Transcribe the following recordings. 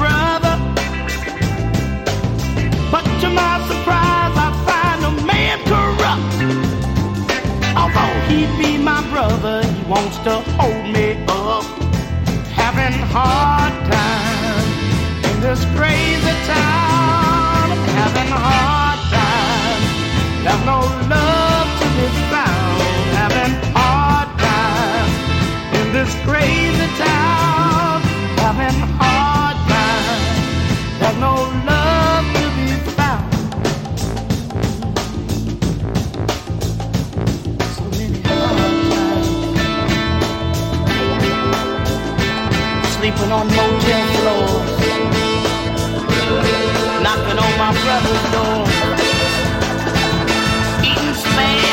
brother. But to my surprise, I find a man corrupt. Although he be my brother, he wants to hold me up. Having hard time in this crazy town. Having hard time. Have no love. knocking on motel floors, knocking on my brother's door, eating spam.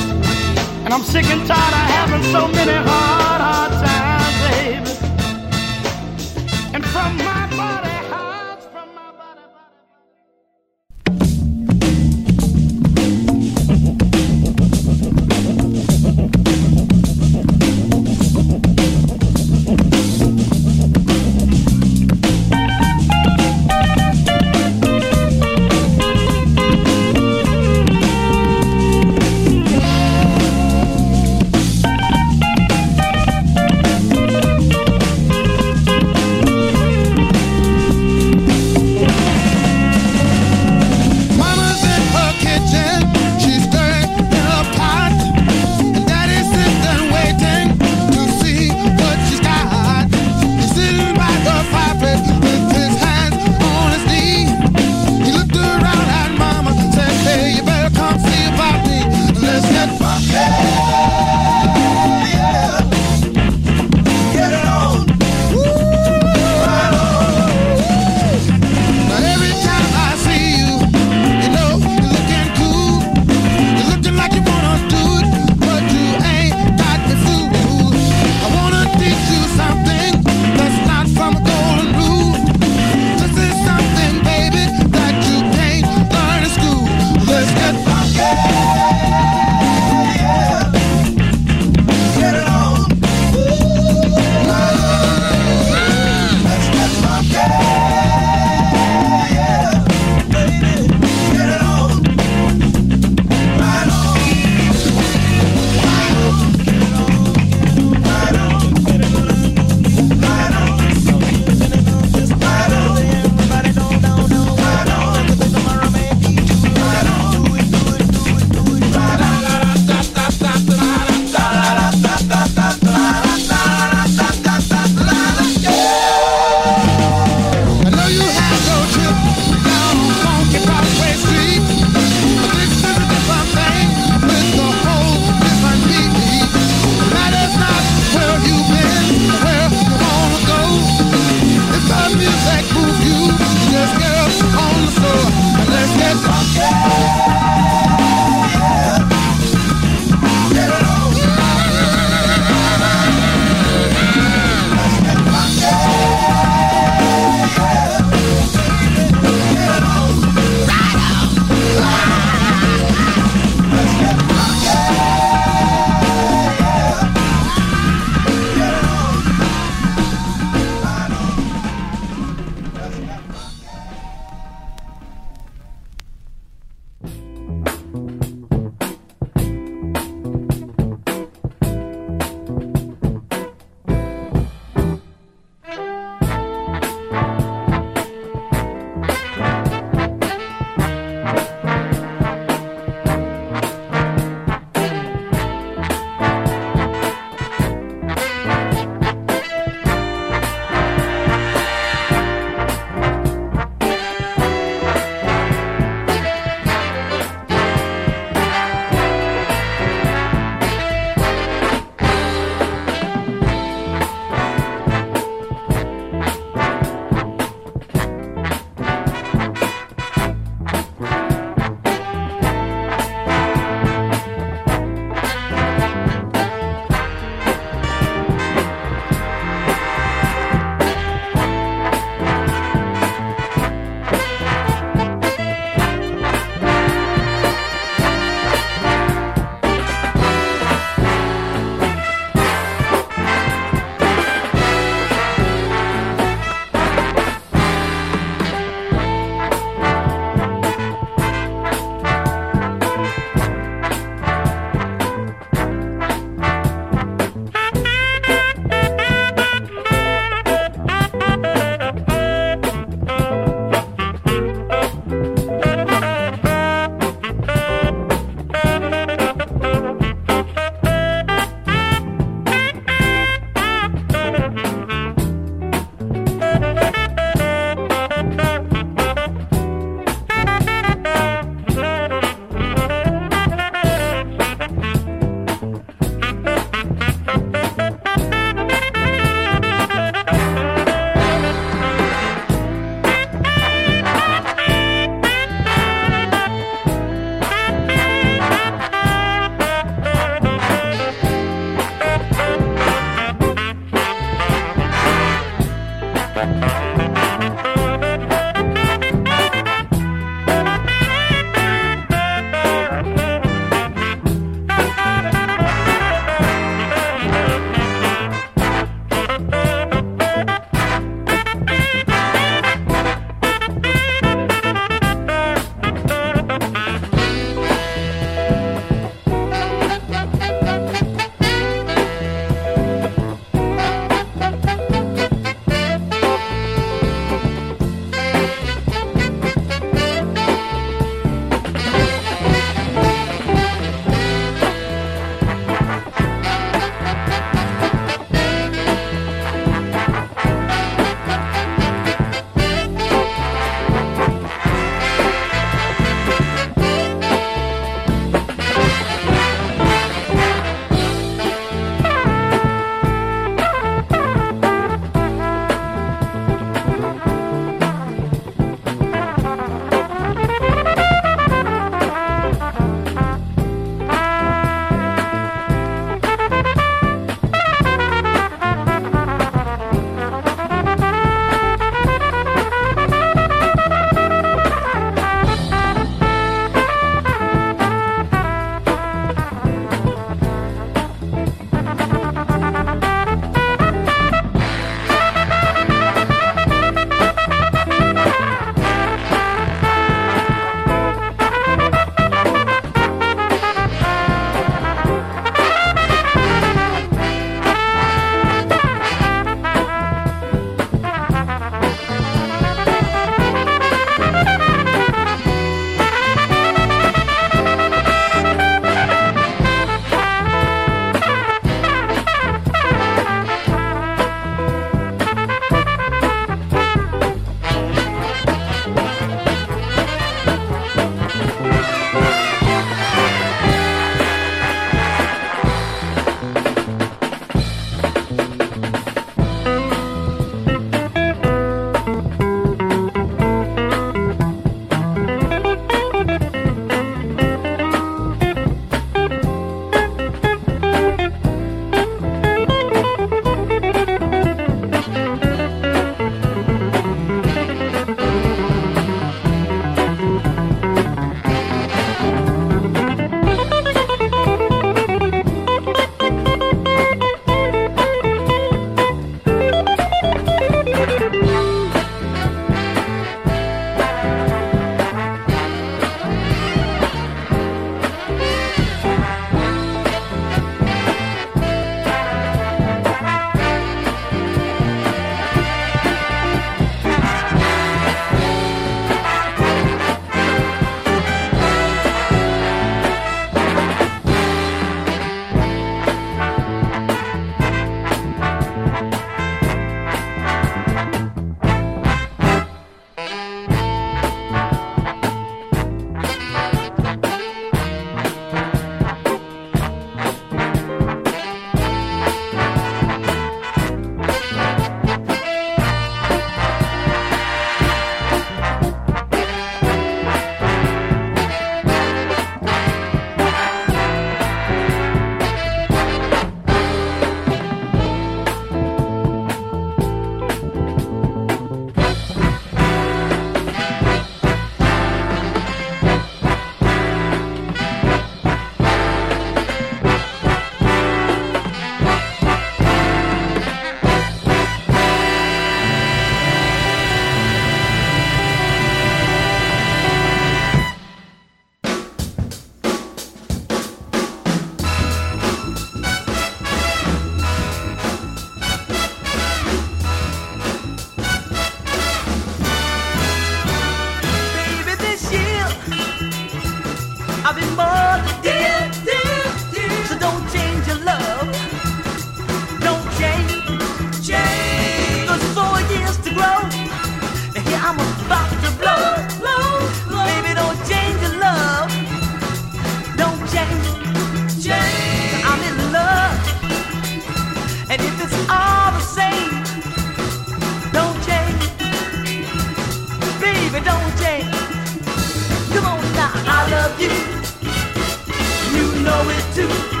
do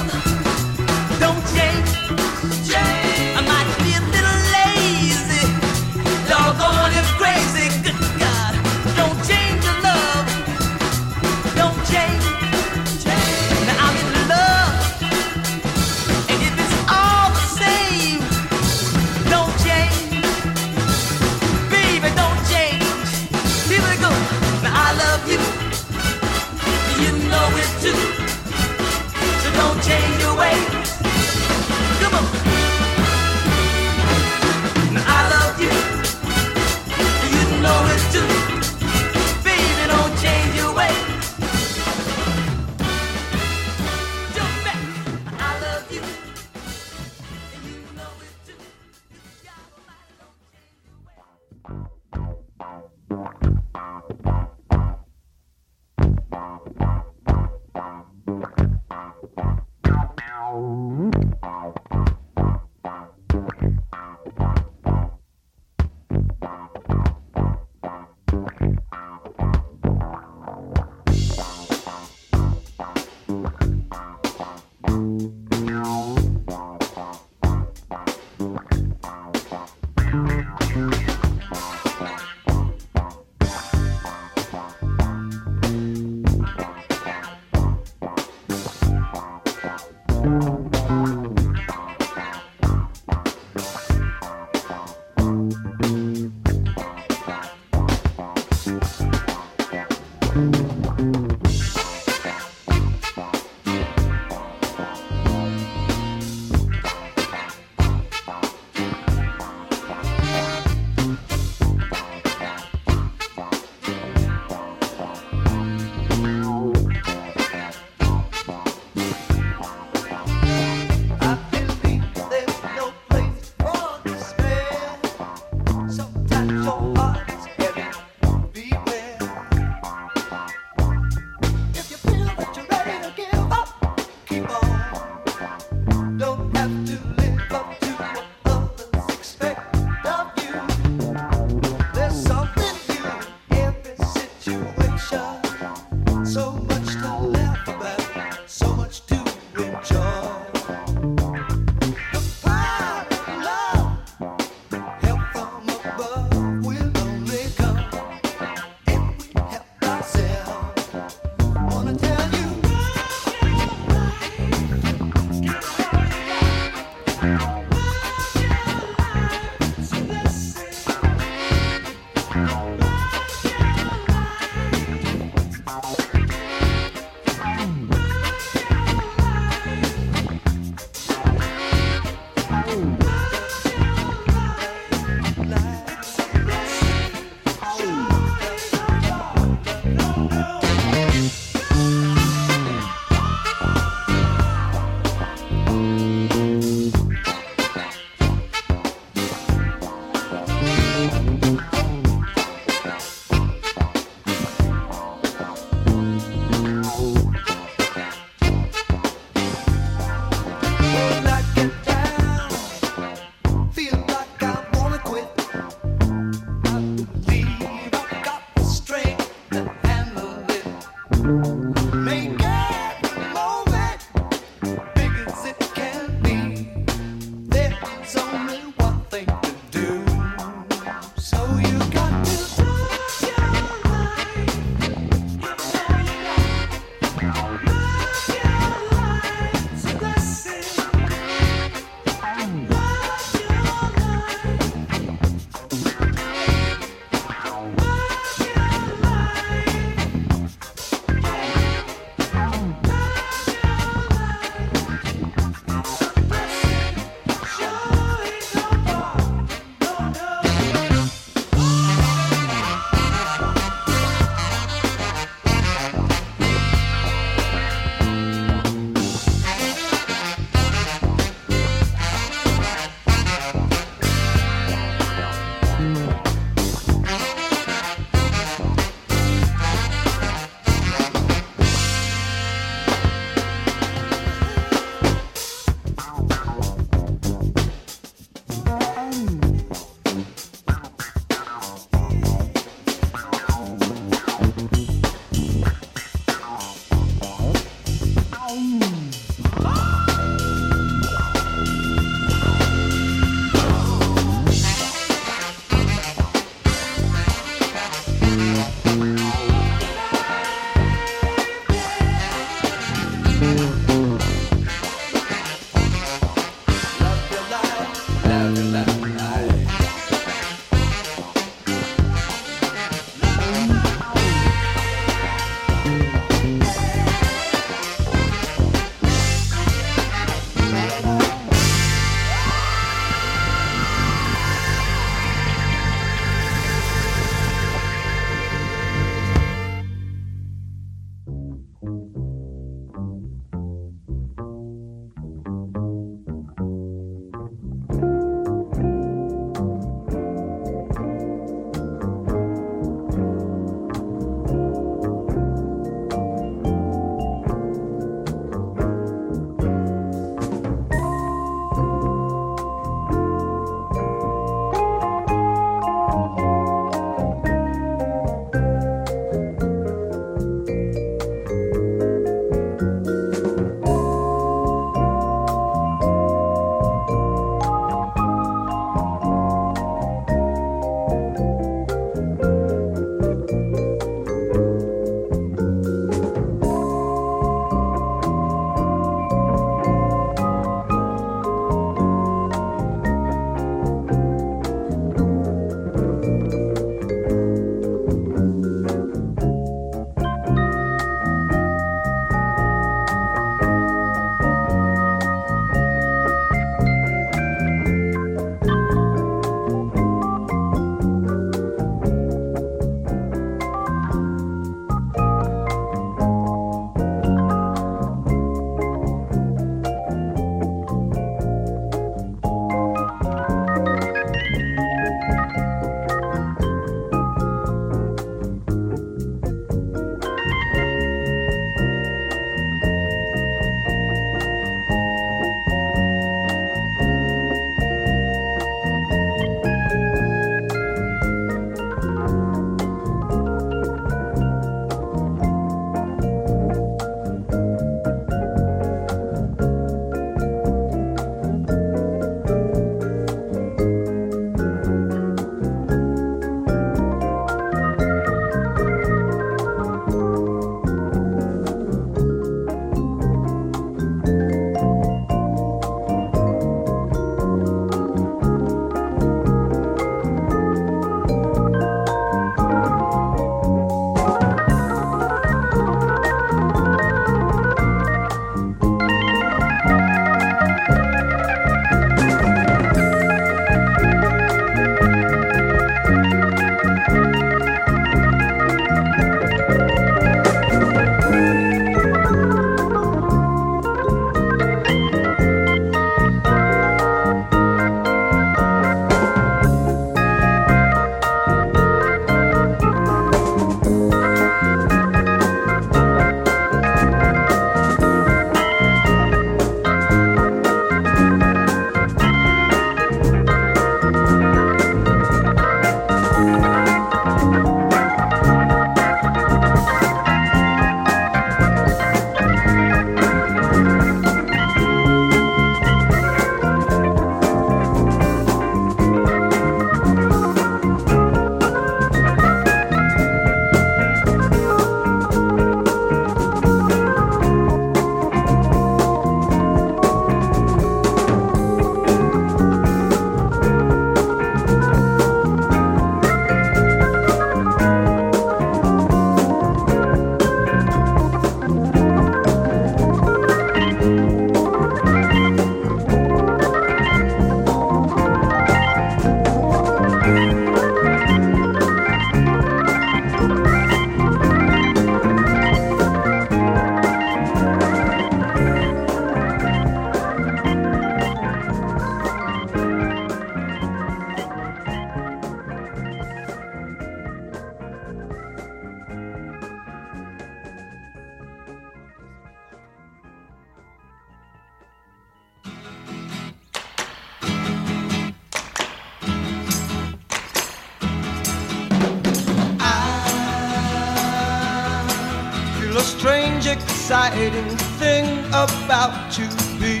exciting thing about to be.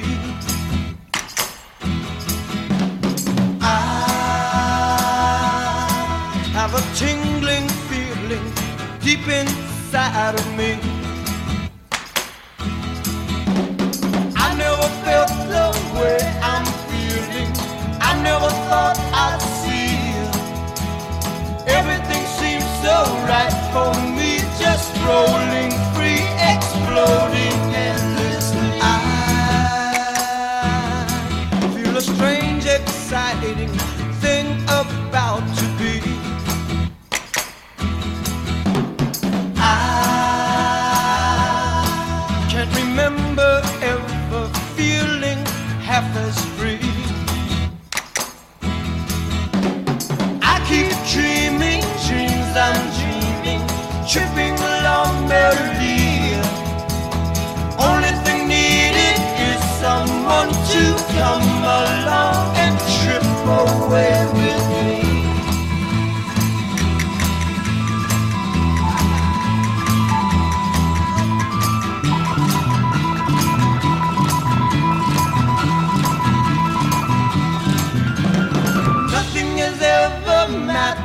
I have a tingling feeling deep inside of me.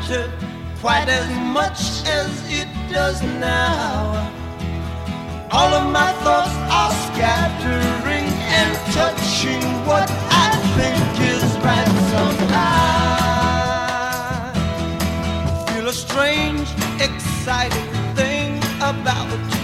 Mattered quite as much as it does now. All of my thoughts are scattering and touching what I think is right somehow. Feel a strange, exciting thing about